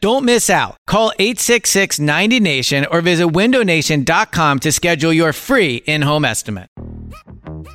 Don't miss out. Call 866 90 Nation or visit windownation.com to schedule your free in home estimate.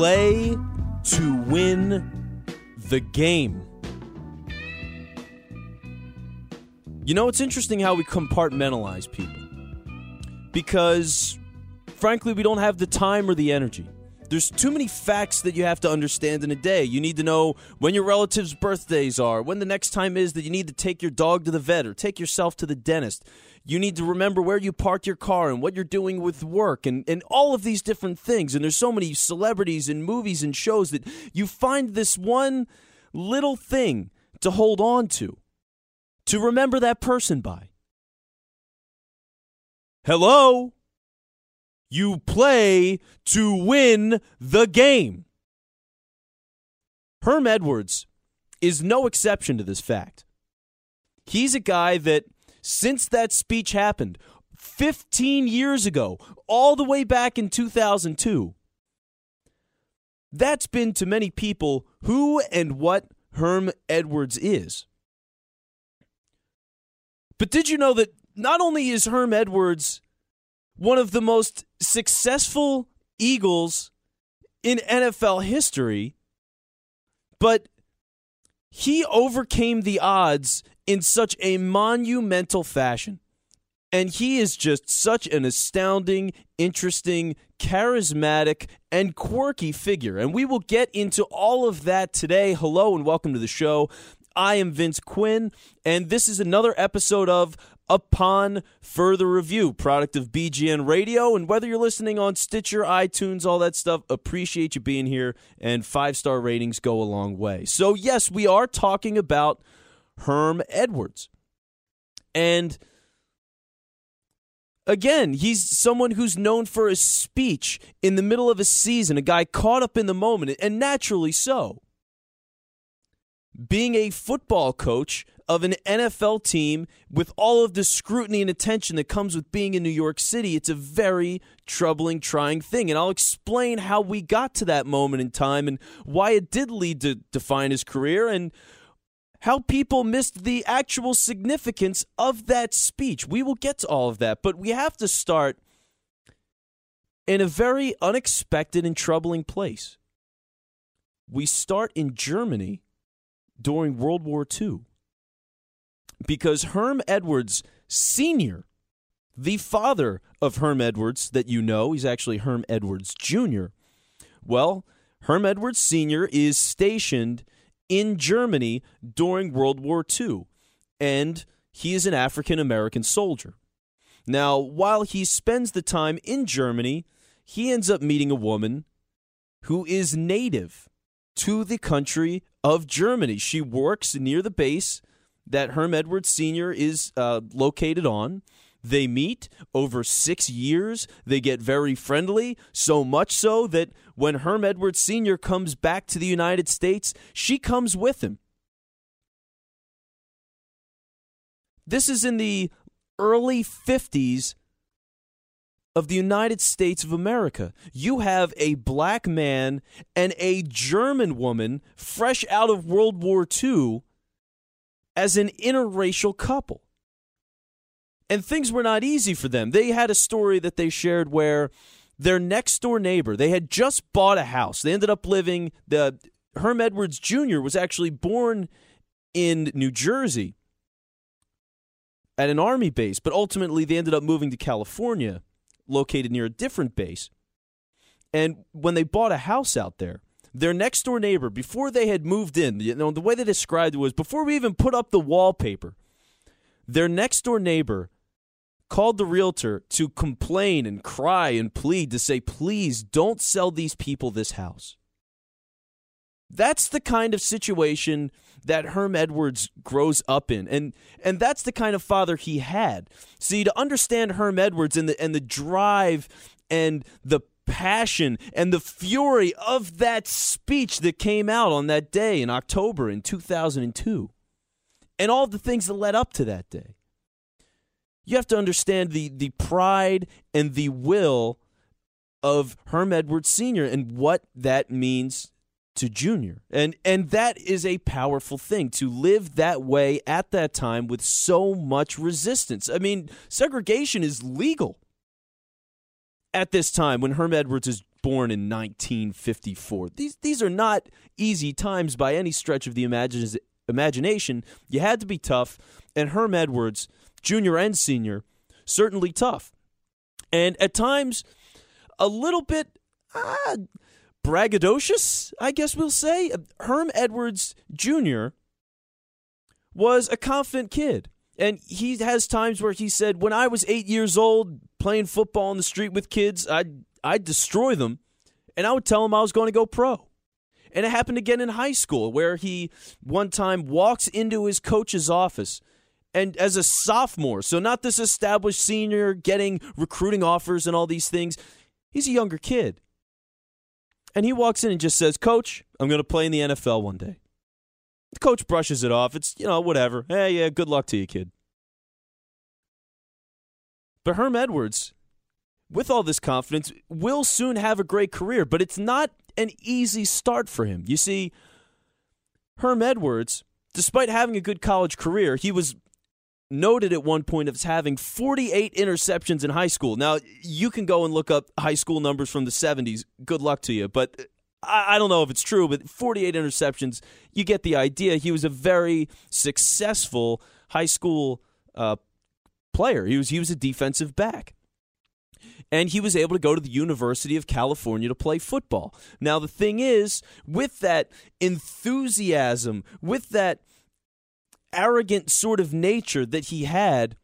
Play to win the game. You know, it's interesting how we compartmentalize people. Because, frankly, we don't have the time or the energy. There's too many facts that you have to understand in a day. You need to know when your relatives' birthdays are, when the next time is that you need to take your dog to the vet or take yourself to the dentist. You need to remember where you parked your car and what you're doing with work and, and all of these different things. And there's so many celebrities and movies and shows that you find this one little thing to hold on to, to remember that person by. Hello? You play to win the game. Herm Edwards is no exception to this fact. He's a guy that, since that speech happened 15 years ago, all the way back in 2002, that's been to many people who and what Herm Edwards is. But did you know that not only is Herm Edwards one of the most successful Eagles in NFL history, but he overcame the odds in such a monumental fashion. And he is just such an astounding, interesting, charismatic, and quirky figure. And we will get into all of that today. Hello and welcome to the show. I am Vince Quinn, and this is another episode of Upon Further Review, product of BGN Radio. And whether you're listening on Stitcher, iTunes, all that stuff, appreciate you being here, and five star ratings go a long way. So, yes, we are talking about Herm Edwards. And again, he's someone who's known for his speech in the middle of a season, a guy caught up in the moment, and naturally so being a football coach of an NFL team with all of the scrutiny and attention that comes with being in New York City, it's a very troubling, trying thing. And I'll explain how we got to that moment in time and why it did lead to define his career and how people missed the actual significance of that speech. We will get to all of that, but we have to start in a very unexpected and troubling place. We start in Germany during World War II. Because Herm Edwards Sr., the father of Herm Edwards that you know, he's actually Herm Edwards Jr. Well, Herm Edwards Sr. is stationed in Germany during World War II, and he is an African American soldier. Now, while he spends the time in Germany, he ends up meeting a woman who is native to the country of Germany. She works near the base that Herm Edwards Sr. is uh, located on, They meet over six years. They get very friendly, so much so that when Herm Edwards Sr. comes back to the United States, she comes with him. This is in the early 50s of the United States of America. You have a black man and a German woman fresh out of World War II as an interracial couple. And things were not easy for them. They had a story that they shared where their next door neighbor, they had just bought a house. They ended up living the Herm Edwards Jr. was actually born in New Jersey at an army base, but ultimately they ended up moving to California, located near a different base. And when they bought a house out there, their next door neighbor, before they had moved in, you know, the way they described it was before we even put up the wallpaper, their next door neighbor called the realtor to complain and cry and plead to say, please don't sell these people this house. That's the kind of situation that Herm Edwards grows up in. And and that's the kind of father he had. See, to understand Herm Edwards and the and the drive and the passion and the fury of that speech that came out on that day in October in 2002 and all the things that led up to that day. You have to understand the, the pride and the will of Herm Edwards Sr. and what that means to Junior. And and that is a powerful thing to live that way at that time with so much resistance. I mean, segregation is legal at this time when Herm Edwards is born in 1954. These these are not easy times by any stretch of the imagination. You had to be tough, and Herm Edwards, junior and senior, certainly tough, and at times a little bit uh, braggadocious. I guess we'll say Herm Edwards Jr. was a confident kid. And he has times where he said, When I was eight years old, playing football on the street with kids, I'd, I'd destroy them. And I would tell them I was going to go pro. And it happened again in high school, where he one time walks into his coach's office and as a sophomore, so not this established senior getting recruiting offers and all these things, he's a younger kid. And he walks in and just says, Coach, I'm going to play in the NFL one day. The coach brushes it off. It's, you know, whatever. Hey, yeah, good luck to you, kid. But Herm Edwards, with all this confidence, will soon have a great career, but it's not an easy start for him. You see, Herm Edwards, despite having a good college career, he was noted at one point as having 48 interceptions in high school. Now, you can go and look up high school numbers from the 70s. Good luck to you. But I, don't know if it's true, but 48 interceptions, you get the idea. He was a very successful high school uh, player. He was he was a defensive back. And he was able to go to the University of California to play football. Now the thing is, with that enthusiasm, with that arrogant sort of nature that he had,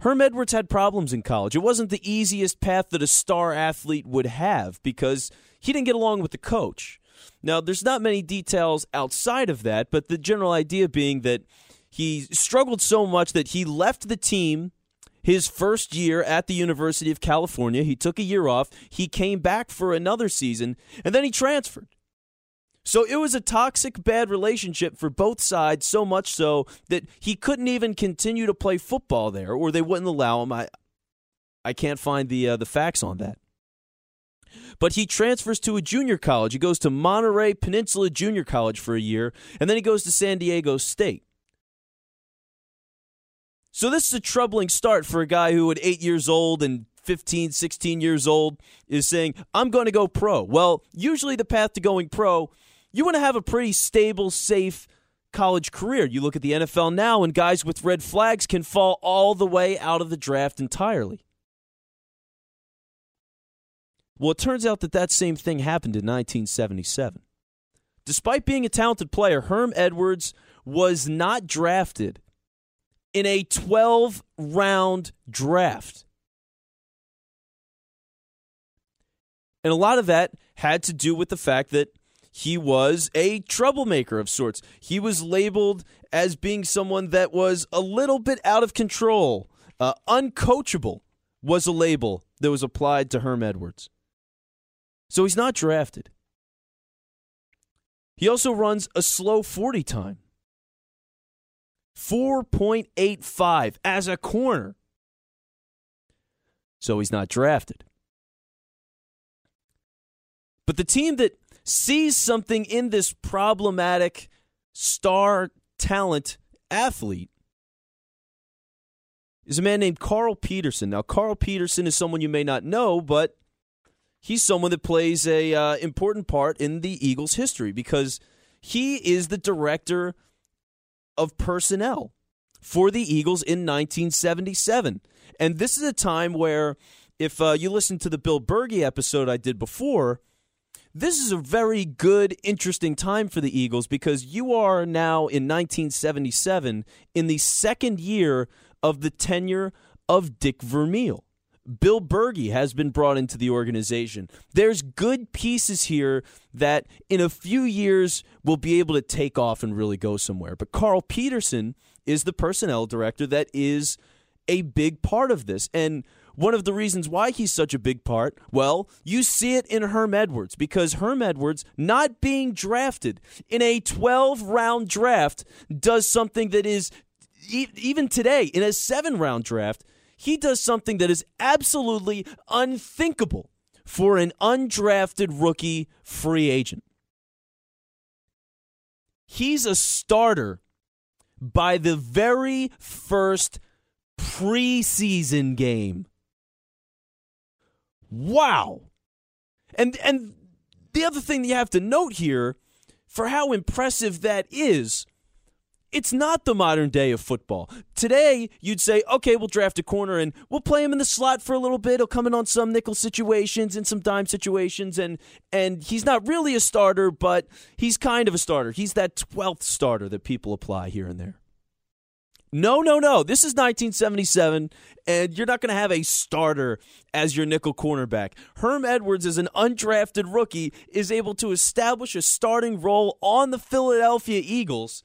Herm Edwards had problems in college. It wasn't the easiest path that a star athlete would have because he didn't get along with the coach. Now, there's not many details outside of that, but the general idea being that he struggled so much that he left the team his first year at the University of California. He took a year off. He came back for another season, and then he transferred. So it was a toxic, bad relationship for both sides, so much so that he couldn't even continue to play football there, or they wouldn't allow him. I, I can't find the uh, the facts on that. But he transfers to a junior college. He goes to Monterey Peninsula Junior College for a year, and then he goes to San Diego State. So this is a troubling start for a guy who at 8 years old and 15, 16 years old is saying, "I'm going to go pro." Well, usually the path to going pro, you want to have a pretty stable, safe college career. You look at the NFL now and guys with red flags can fall all the way out of the draft entirely. Well, it turns out that that same thing happened in 1977. Despite being a talented player, Herm Edwards was not drafted in a 12 round draft. And a lot of that had to do with the fact that he was a troublemaker of sorts. He was labeled as being someone that was a little bit out of control Uh, uncoachable was a label that was applied to Herm Edwards. So he's not drafted. He also runs a slow 40 time 4.85 as a corner. So he's not drafted. But the team that sees something in this problematic star talent athlete is a man named Carl Peterson. Now, Carl Peterson is someone you may not know, but he's someone that plays a uh, important part in the Eagles' history because he is the director of personnel for the Eagles in 1977. And this is a time where, if uh, you listen to the Bill Bergey episode I did before, this is a very good, interesting time for the Eagles because you are now in 1977 in the second year of the tenure of Dick Vermeil. Bill Bergey has been brought into the organization. There's good pieces here that in a few years will be able to take off and really go somewhere. But Carl Peterson is the personnel director that is a big part of this. And one of the reasons why he's such a big part, well, you see it in Herm Edwards because Herm Edwards, not being drafted in a 12 round draft, does something that is even today in a seven round draft, he does something that is absolutely unthinkable for an undrafted rookie free agent. He's a starter by the very first preseason game. Wow. And and the other thing that you have to note here for how impressive that is it's not the modern day of football. Today, you'd say, okay, we'll draft a corner and we'll play him in the slot for a little bit. He'll come in on some nickel situations and some dime situations, and and he's not really a starter, but he's kind of a starter. He's that twelfth starter that people apply here and there. No, no, no. This is 1977, and you're not going to have a starter as your nickel cornerback. Herm Edwards, as an undrafted rookie, is able to establish a starting role on the Philadelphia Eagles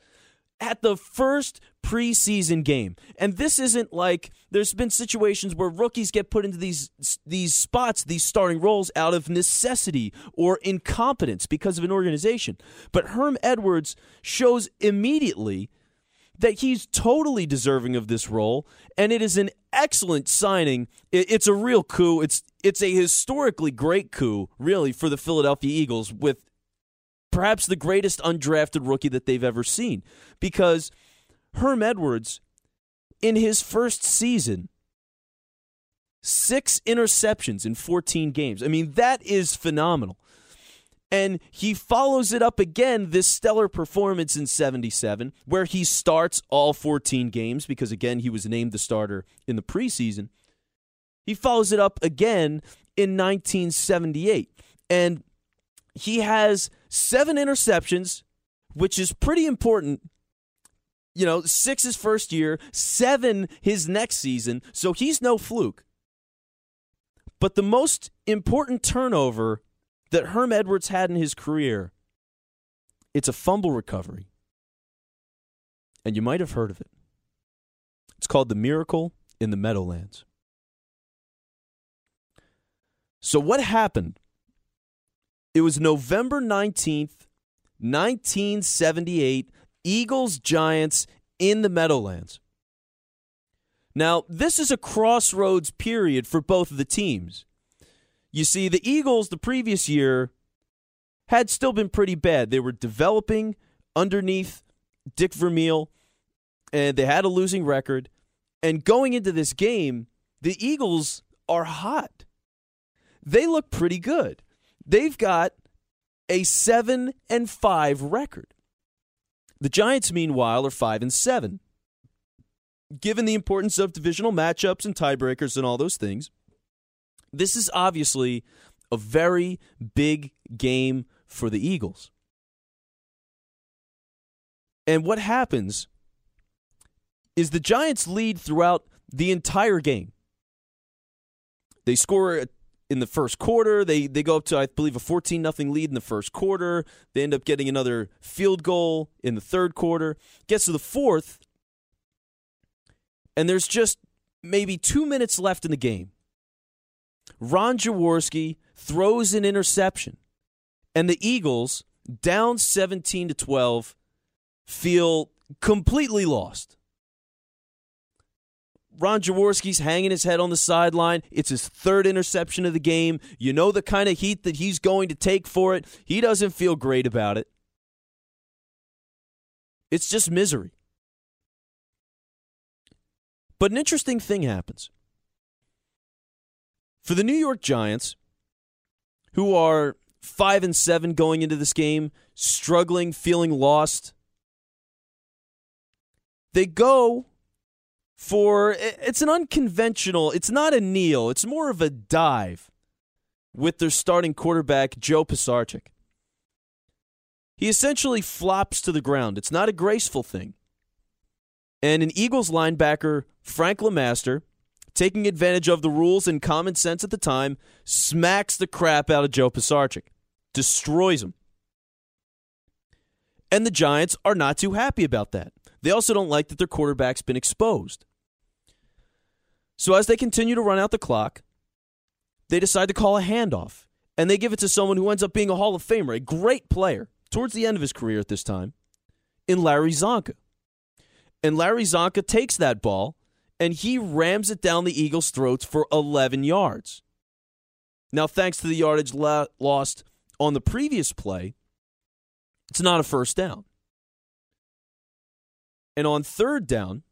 at the first preseason game. And this isn't like there's been situations where rookies get put into these these spots, these starting roles out of necessity or incompetence because of an organization. But Herm Edwards shows immediately that he's totally deserving of this role and it is an excellent signing. It's a real coup. It's it's a historically great coup, really, for the Philadelphia Eagles with perhaps the greatest undrafted rookie that they've ever seen. Because Herm Edwards, in his first season, six interceptions in 14 games. I mean, that is phenomenal. And he follows it up again, this stellar performance in 77, where he starts all 14 games because, again, he was named the starter in the preseason. He follows it up again in 1978. And he has seven interceptions, which is pretty important. You know, six his first year, seven his next season, so he's no fluke. But the most important turnover that Herm Edwards had in his career, it's a fumble recovery. And you might have heard of it. It's called the Miracle in the Meadowlands. So, what happened it was November 19th, 1978, Eagles Giants in the Meadowlands. Now, this is a crossroads period for both of the teams. You see, the Eagles the previous year had still been pretty bad. They were developing underneath Dick Vermeil, and they had a losing record. And going into this game, the Eagles are hot. They look pretty good. They've got a 7 and 5 record. The Giants meanwhile are 5 and 7. Given the importance of divisional matchups and tiebreakers and all those things, this is obviously a very big game for the Eagles. And what happens is the Giants lead throughout the entire game. They score in the first quarter. They they go up to I believe a 14 nothing lead in the first quarter. They end up getting another field goal in the third quarter. Gets to the fourth and there's just maybe two minutes left in the game, Ron Jaworski throws an interception, and the Eagles, down 17 to 12, feel completely lost. Ron Jaworski's hanging his head on the sideline. It's his third interception of the game. You know the kind of heat that he's going to take for it. He doesn't feel great about it. It's just misery. But an interesting thing happens. For the New York Giants, who are 5 and 7 going into this game, struggling, feeling lost, they go for it's an unconventional, it's not a kneel, it's more of a dive with their starting quarterback, Joe Pisarcik. He essentially flops to the ground. It's not a graceful thing. And an Eagles linebacker, Frank LeMaster, taking advantage of the rules and common sense at the time, smacks the crap out of Joe Pisarcik, destroys him. And the Giants are not too happy about that. They also don't like that their quarterback's been exposed. So as they continue to run out the clock, they decide to call a handoff. And they give it to someone who ends up being a Hall of Famer, a great player towards the end of his career at this time, in Larry Csonka. And Larry Csonka takes that ball and he rams it down the Eagles' throats for 11 yards. Now, thanks to the yardage la- lost on the previous play, it's not a first down. And on third down,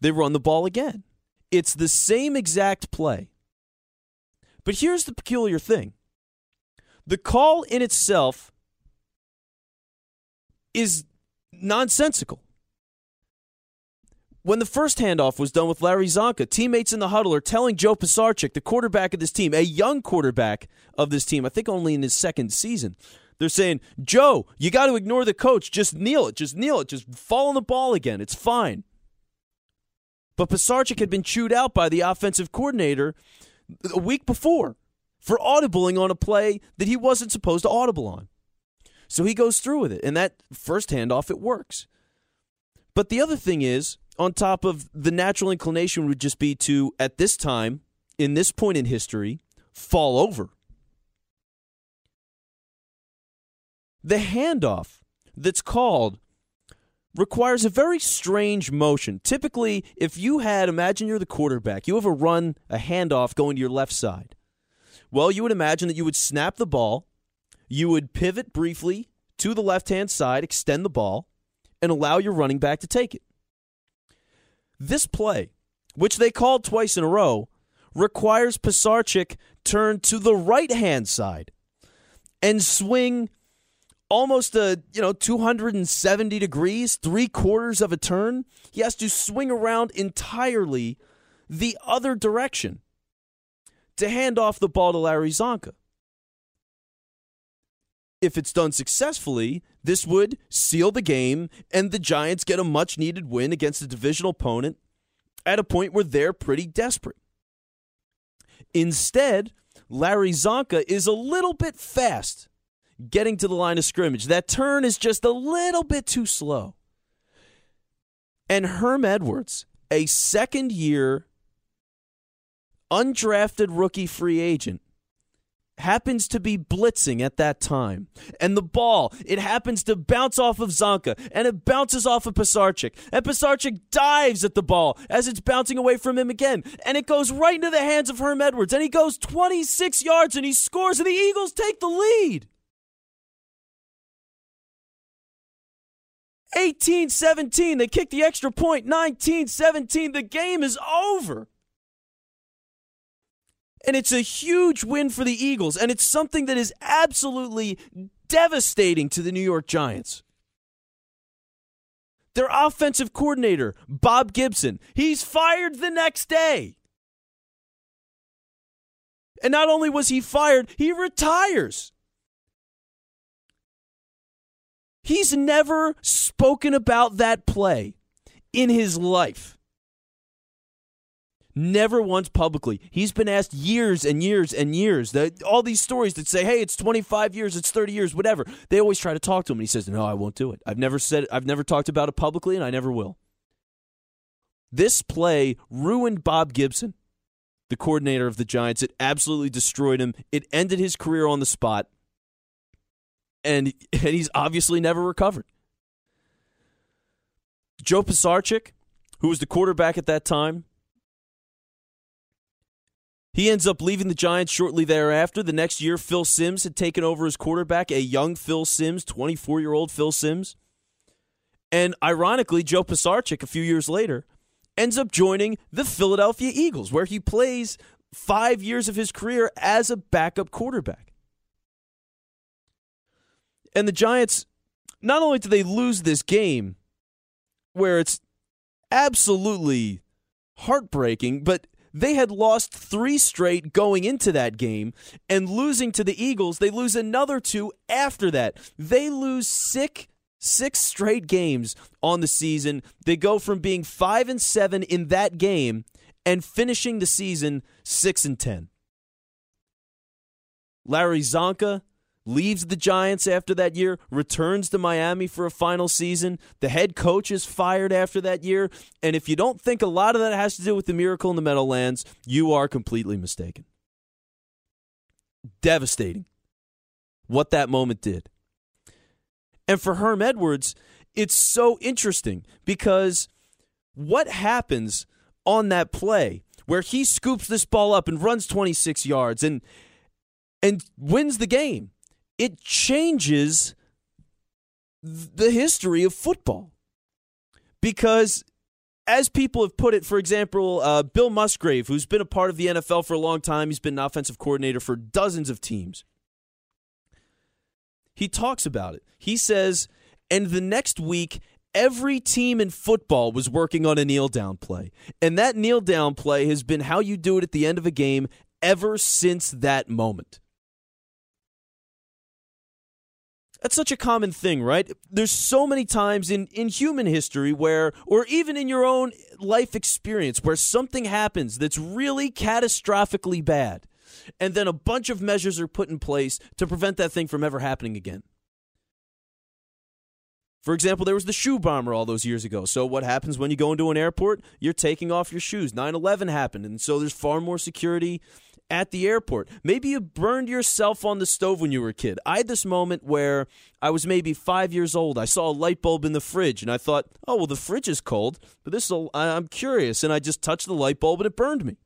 they run the ball again. It's the same exact play. But here's the peculiar thing the call in itself is nonsensical. When the first handoff was done with Larry Csonka, teammates in the huddle are telling Joe Pisarcik, the quarterback of this team, a young quarterback of this team, I think only in his second season, they're saying, Joe, you got to ignore the coach. Just kneel it. Just kneel it. Just fall on the ball again. It's fine. But Pisarcik had been chewed out by the offensive coordinator a week before for audibling on a play that he wasn't supposed to audible on. So he goes through with it, and that first handoff, it works. But the other thing is, on top of the natural inclination would just be to, at this time, in this point in history, fall over. The handoff that's called requires a very strange motion. Typically, if you had, imagine you're the quarterback, you have a run, a handoff going to your left side. Well, you would imagine that you would snap the ball, you would pivot briefly to the left hand side, extend the ball, and allow your running back to take it. This play, which they called twice in a row, requires Pisarcik turn to the right hand side and swing almost a you know 270 degrees, three quarters of a turn. He has to swing around entirely the other direction to hand off the ball to Larry Csonka. If it's done successfully, this would seal the game, and the Giants get a much needed win against a divisional opponent at a point where they're pretty desperate. Instead, Larry Csonka is a little bit fast getting to the line of scrimmage. That turn is just a little bit too slow. And Herm Edwards, a second year undrafted rookie free agent, happens to be blitzing at that time. And the ball, it happens to bounce off of Csonka and it bounces off of Pisarcik. And Pisarcik dives at the ball as it's bouncing away from him again. And it goes right into the hands of Herm Edwards. And he goes 26 yards and he scores and the Eagles take the lead. 18 17. They kick the extra point. 19 17. The game is over. And it's a huge win for the Eagles. And it's something that is absolutely devastating to the New York Giants. Their offensive coordinator, Bob Gibson, he's fired the next day. And not only was he fired, he retires. He's never spoken about that play in his life. Never once publicly. He's been asked years and years and years. That all these stories that say, "Hey, it's 25 years, it's 30 years, whatever." They always try to talk to him, and he says, "No, I won't do it. I've never said, I've never talked about it publicly, and I never will." This play ruined Bob Gibson, the coordinator of the Giants. It absolutely destroyed him. It ended his career on the spot. And, and he's obviously never recovered. Joe Pisarcik, who was the quarterback at that time, he ends up leaving the Giants shortly thereafter. The next year, Phil Simms had taken over as quarterback, a young Phil Simms, 24 year old Phil Simms. And ironically, Joe Pisarcik, a few years later, ends up joining the Philadelphia Eagles, where he plays five years of his career as a backup quarterback. And the Giants, not only do they lose this game, where it's absolutely heartbreaking, but they had lost three straight going into that game, and losing to the Eagles, they lose another two after that. They lose six six straight games on the season. They go from being five and seven in that game and finishing the season six and ten. Larry Csonka leaves the Giants after that year, returns to Miami for a final season. The head coach is fired after that year. And if you don't think a lot of that has to do with the miracle in the Meadowlands, you are completely mistaken. Devastating what that moment did. And for Herm Edwards, it's so interesting because what happens on that play where he scoops this ball up and runs 26 yards and and wins the game it changes the history of football. Because, as people have put it, for example, uh, Bill Musgrave, who's been a part of the NFL for a long time, he's been an offensive coordinator for dozens of teams. He talks about it. He says, and the next week, every team in football was working on a kneel down play. And that kneel down play has been how you do it at the end of a game ever since that moment. That's such a common thing, right? There's so many times in, in human history where, or even in your own life experience, where something happens that's really catastrophically bad. And then a bunch of measures are put in place to prevent that thing from ever happening again. For example, there was the shoe bomber all those years ago. So, what happens when you go into an airport? You're taking off your shoes. 9 11 happened. And so, there's far more security at the airport. Maybe you burned yourself on the stove when you were a kid. I had this moment where I was maybe five years old. I saw a light bulb in the fridge and I thought, oh, well, the fridge is cold, but this will, I'm curious. And I just touched the light bulb and it burned me.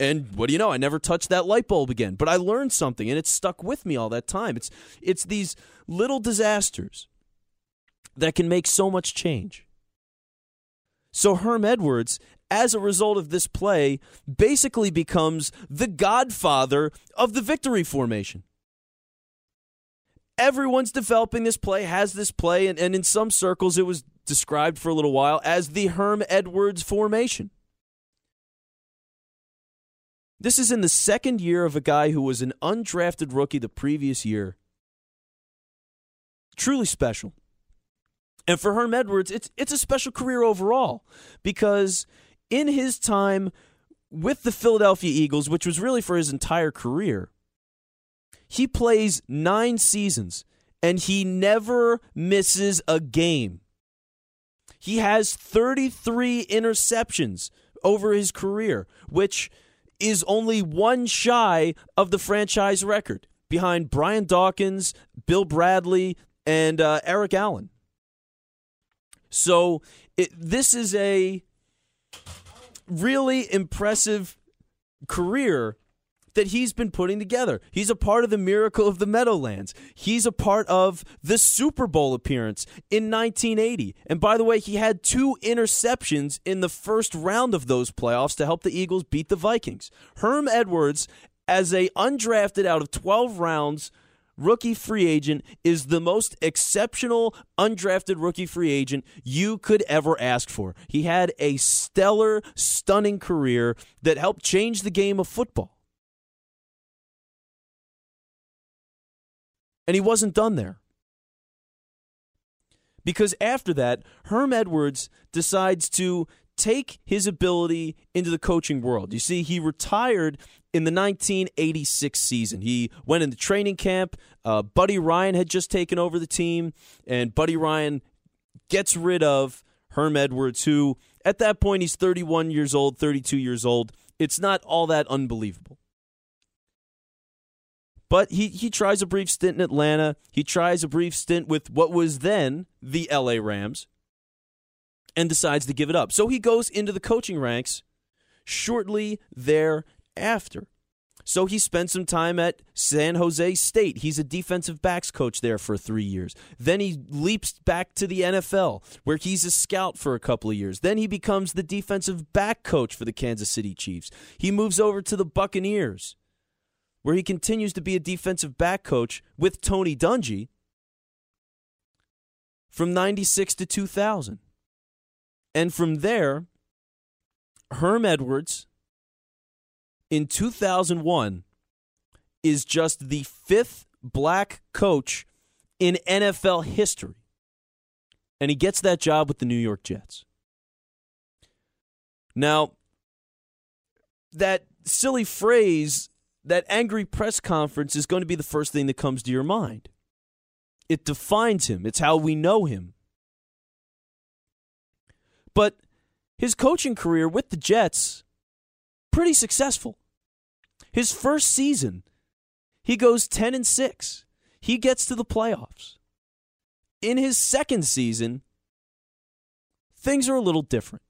And what do you know? I never touched that light bulb again. But I learned something and it stuck with me all that time. It's, it's these little disasters that can make so much change. So Herm Edwards as a result of this play, basically becomes the godfather of the victory formation. Everyone's developing this play, has this play, and, and in some circles it was described for a little while as the Herm Edwards formation. This is in the second year of a guy who was an undrafted rookie the previous year. Truly special. And for Herm Edwards, it's it's a special career overall because in his time with the Philadelphia Eagles, which was really for his entire career, he plays nine seasons and he never misses a game. He has 33 interceptions over his career, which is only one shy of the franchise record behind Brian Dawkins, Bill Bradley, and uh, Eric Allen. So it, this is a really impressive career that he's been putting together. He's a part of the miracle of the Meadowlands. He's a part of the Super Bowl appearance in 1980. And by the way, he had two interceptions in the first round of those playoffs to help the Eagles beat the Vikings. Herm Edwards, as a undrafted out of 12 rounds, rookie free agent is the most exceptional undrafted rookie free agent you could ever ask for. He had a stellar, stunning career that helped change the game of football. And he wasn't done there. Because after that, Herm Edwards decides to take his ability into the coaching world. You see, he retired in the 1986 season. He went into training camp. Uh, Buddy Ryan had just taken over the team, and Buddy Ryan gets rid of Herm Edwards, who At that point, he's 31 years old, 32 years old. It's not all that unbelievable. But he, he tries a brief stint in Atlanta. He tries a brief stint with what was then the LA Rams and decides to give it up. So he goes into the coaching ranks shortly thereafter. So he spent some time at San Jose State. He's a defensive backs coach there for three years. Then he leaps back to the NFL, where he's a scout for a couple of years. Then he becomes the defensive back coach for the Kansas City Chiefs. He moves over to the Buccaneers where he continues to be a defensive back coach with Tony Dungy from 96 to 2000. And from there, Herm Edwards in 2001 is just the fifth black coach in NFL history. And he gets that job with the New York Jets. Now, that silly phrase that angry press conference is going to be the first thing that comes to your mind. It defines him, it's how we know him. But his coaching career with the Jets, pretty successful. His first season, he goes 10 and 6. He gets to the playoffs. In his second season, things are a little different.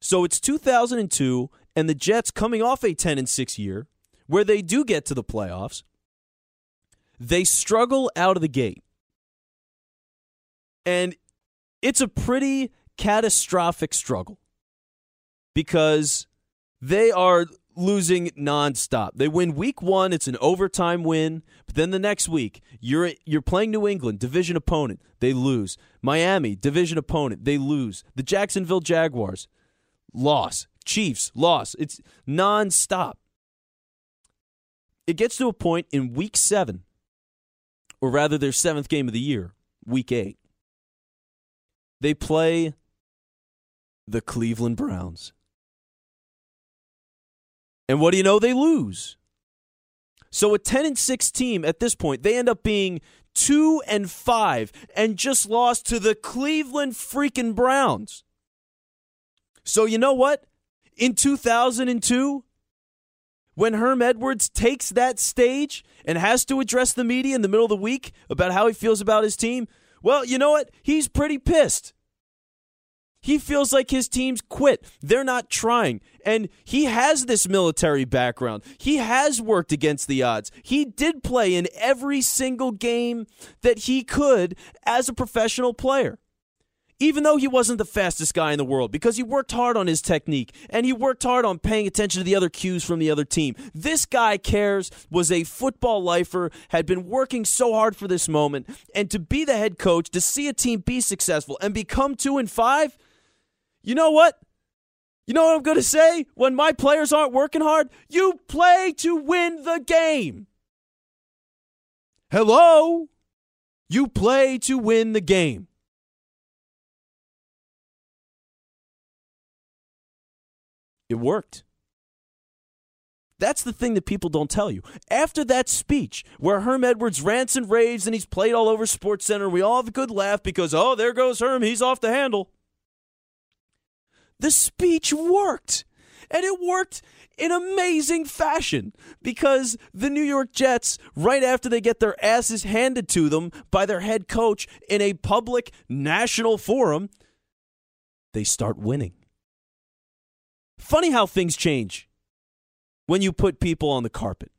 So it's 2002 and the Jets coming off a 10 and 6 year where they do get to the playoffs, they struggle out of the gate. And it's a pretty catastrophic struggle because they are losing nonstop. They win week one, it's an overtime win, but then the next week, you're you're playing New England, division opponent, they lose. Miami, division opponent, they lose. The Jacksonville Jaguars, loss. Chiefs, loss. It's nonstop. It gets to a point in week seven, or rather their seventh game of the year, week eight. They play the Cleveland Browns. And what do you know? They lose. So a 10 and 6 team at this point, they end up being 2 and 5 and just lost to the Cleveland freaking Browns. So you know what? In 2002, when Herm Edwards takes that stage and has to address the media in the middle of the week about how he feels about his team, well, you know what? He's pretty pissed. He feels like his team's quit. They're not trying. And he has this military background. He has worked against the odds. He did play in every single game that he could as a professional player even though he wasn't the fastest guy in the world, because he worked hard on his technique and he worked hard on paying attention to the other cues from the other team. This guy cares, was a football lifer, had been working so hard for this moment, and to be the head coach, to see a team be successful and become two and five, you know what? You know what I'm going to say? When my players aren't working hard, you play to win the game. Hello? You play to win the game. It worked. That's the thing that people don't tell you. After that speech where Herm Edwards rants and raves and he's played all over Sports Center, we all have a good laugh because, oh, there goes Herm, he's off the handle. The speech worked. And it worked in amazing fashion because the New York Jets, right after they get their asses handed to them by their head coach in a public national forum, they start winning. Funny how things change when you put people on the carpet.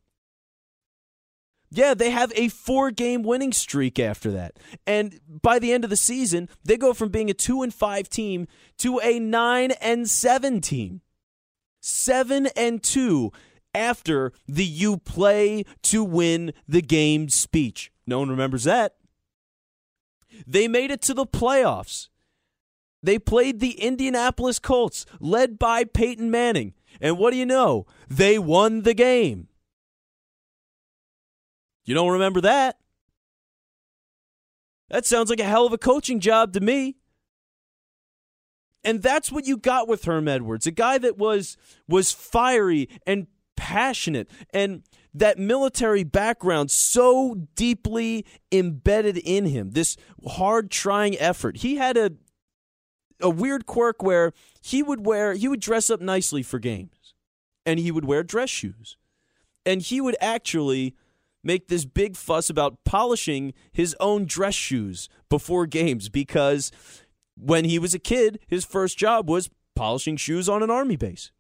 Yeah, they have a four game winning streak after that. And by the end of the season, they go from being a 2 and 5 team to a 9 and 7 team. 7 and 2 after the you play to win the game speech. No one remembers that. They made it to the playoffs. They played the Indianapolis Colts, led by Peyton Manning. And what do you know? They won the game. You don't remember that? That sounds like a hell of a coaching job to me. And that's what you got with Herm Edwards, a guy that was was fiery and passionate and that military background so deeply embedded in him, this hard trying effort. He had a a weird quirk where he would wear he would dress up nicely for games, and he would wear dress shoes, and he would actually make this big fuss about polishing his own dress shoes before games because when he was a kid, his first job was polishing shoes on an army base.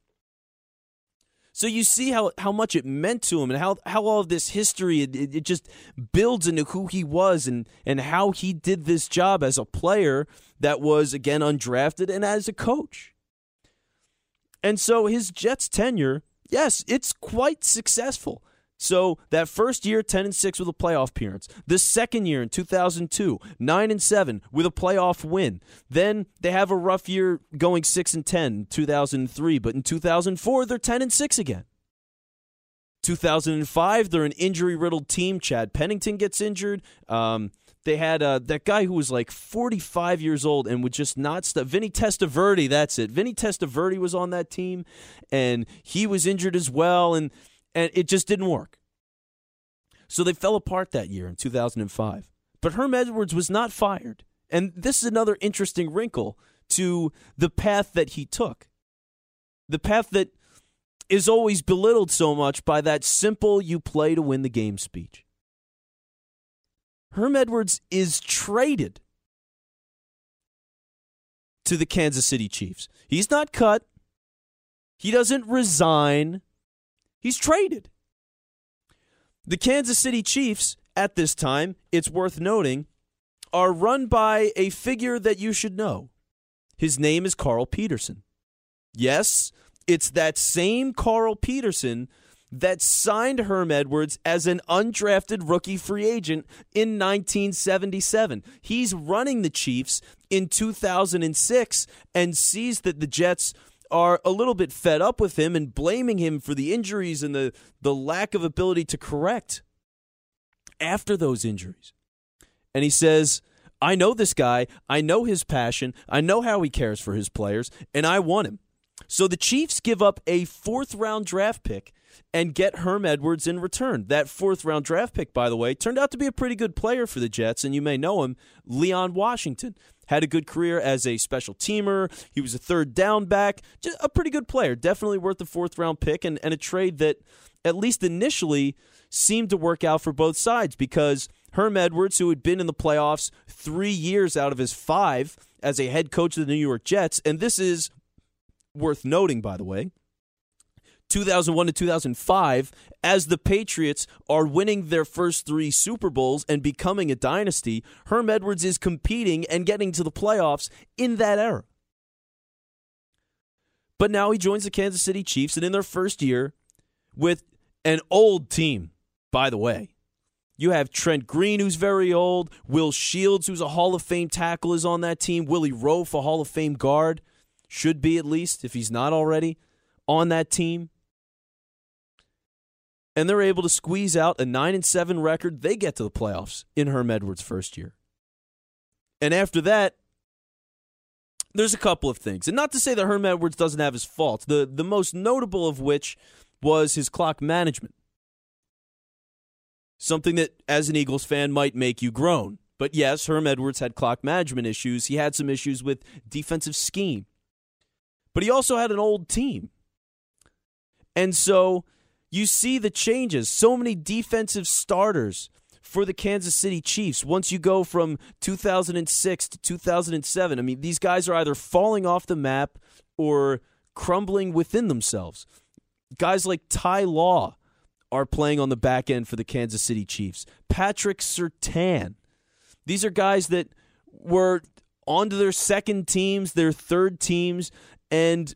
So you see how, how much it meant to him and how, how all of this history, it, it just builds into who he was and, and how he did this job as a player that was, again, undrafted and as a coach. And so his Jets tenure, yes, it's quite successful. So that first year, 10 and 6 with a playoff appearance. The second year in 2002, 9 and 7 with a playoff win. Then they have a rough year going 6 and 10 2003, but in 2004 they're 10 and 6 again. 2005 they're an injury riddled team. Chad Pennington gets injured. Um, they had uh, that guy who was like 45 years old and would just not stop. Vinny Testaverde, that's it. Vinny Testaverde was on that team, and he was injured as well. And and it just didn't work. So they fell apart that year in 2005. But Herm Edwards was not fired. And this is another interesting wrinkle to the path that he took. The path that is always belittled so much by that simple you play to win the game speech. Herm Edwards is traded to the Kansas City Chiefs. He's not cut. He doesn't resign. He's traded. The Kansas City Chiefs, at this time, it's worth noting, are run by a figure that you should know. His name is Carl Peterson. Yes, it's that same Carl Peterson that signed Herm Edwards as an undrafted rookie free agent in 1977. He's running the Chiefs in 2006 and sees that the Jets are a little bit fed up with him and blaming him for the injuries and the, the lack of ability to correct after those injuries. And he says, I know this guy. I know his passion. I know how he cares for his players, and I want him. So the Chiefs give up a fourth round draft pick and get Herm Edwards in return. That fourth round draft pick, by the way, turned out to be a pretty good player for the Jets, and you may know him, Leon Washington had a good career as a special teamer. He was a third down back, just a pretty good player. Definitely worth the fourth round pick and, and a trade that, at least initially, seemed to work out for both sides because Herm Edwards, who had been in the playoffs three years out of his five as a head coach of the New York Jets, and this is worth noting, by the way. 2001 to 2005 as the Patriots are winning their first three Super Bowls and becoming a dynasty. Herm Edwards is competing and getting to the playoffs in that era. But now he joins the Kansas City Chiefs, and in their first year, with an old team, by the way. You have Trent Green, who's very old. Will Shields, who's a Hall of Fame tackle, is on that team. Willie Roaf, a Hall of Fame guard, should be at least, if he's not already, on that team and they're able to squeeze out a 9 and 7 record, they get to the playoffs in Herm Edwards' first year. And after that, there's a couple of things. And not to say that Herm Edwards doesn't have his faults, the, the most notable of which was his clock management. Something that, as an Eagles fan, might make you groan. But yes, Herm Edwards had clock management issues. He had some issues with defensive scheme. But he also had an old team. And so you see the changes. So many defensive starters for the Kansas City Chiefs once you go from 2006 to 2007. I mean, these guys are either falling off the map or crumbling within themselves. Guys like Ty Law are playing on the back end for the Kansas City Chiefs. Patrick Surtain. These are guys that were onto their second teams, their third teams, and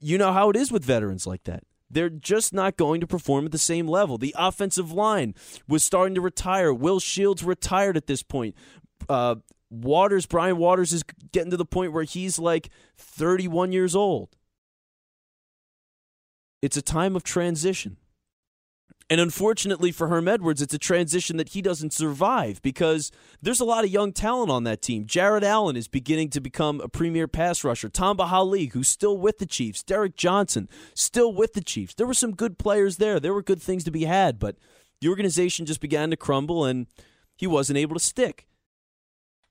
you know how it is with veterans like that. They're just not going to perform at the same level. The offensive line was starting to retire. Will Shields retired at this point. Uh, Waters, Brian Waters is getting to the point where he's like 31 years old. It's a time of transition. And unfortunately for Herm Edwards, it's a transition that he doesn't survive because there's a lot of young talent on that team. Jared Allen is beginning to become a premier pass rusher. Tamba Hali, who's still with the Chiefs. Derrick Johnson, still with the Chiefs. There were some good players there. There were good things to be had, but the organization just began to crumble and he wasn't able to stick.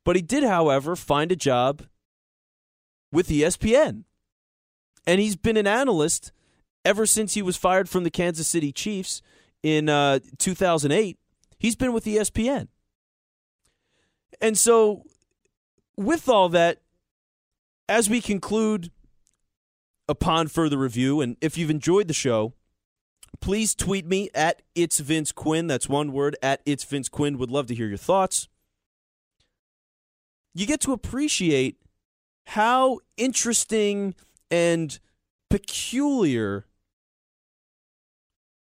But he did, however, find a job with ESPN. And he's been an analyst ever since he was fired from the Kansas City Chiefs in uh, 2008. He's been with ESPN. And so, with all that, as we conclude upon further review, and if you've enjoyed the show, please tweet me at it's Vince Quinn. That's one word at it's Vince Quinn. Would love to hear your thoughts. You get to appreciate how interesting and peculiar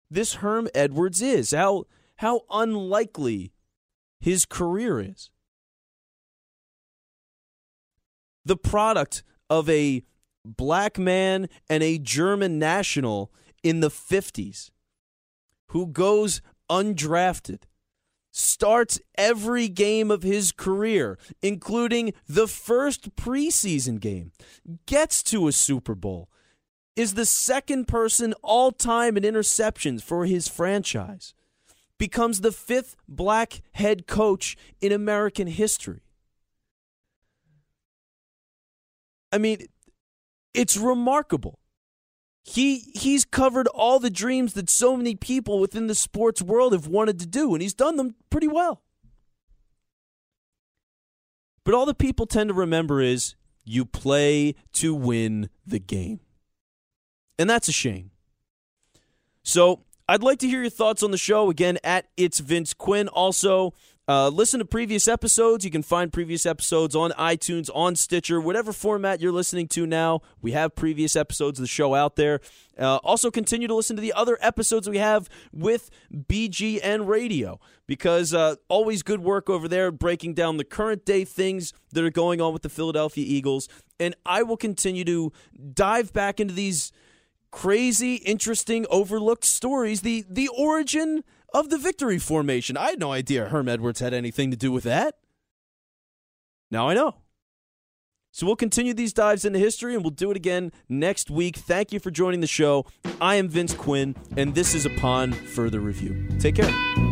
this Herm Edwards is. How how unlikely his career is. The product of a black man and a German national in the 50s who goes undrafted, starts every game of his career, including the first preseason game, gets to a Super Bowl, is the second person all time in interceptions for his franchise, becomes the fifth black head coach in American history. I mean, it's remarkable. He he's covered all the dreams that so many people within the sports world have wanted to do and he's done them pretty well. But all the people tend to remember is you play to win the game. And that's a shame. So, I'd like to hear your thoughts on the show again at It's Vince Quinn. Also, uh, listen to previous episodes. You can find previous episodes on iTunes, on Stitcher, whatever format you're listening to now. We have previous episodes of the show out there. Uh, also, continue to listen to the other episodes we have with BGN Radio because uh, always good work over there breaking down the current day things that are going on with the Philadelphia Eagles. And I will continue to dive back into these crazy, interesting, overlooked stories. The the origin of the victory formation. I had no idea Herm Edwards had anything to do with that. Now I know. So we'll continue these dives into history and we'll do it again next week. Thank you for joining the show. I am Vince Quinn, and this is Upon Further Review. Take care.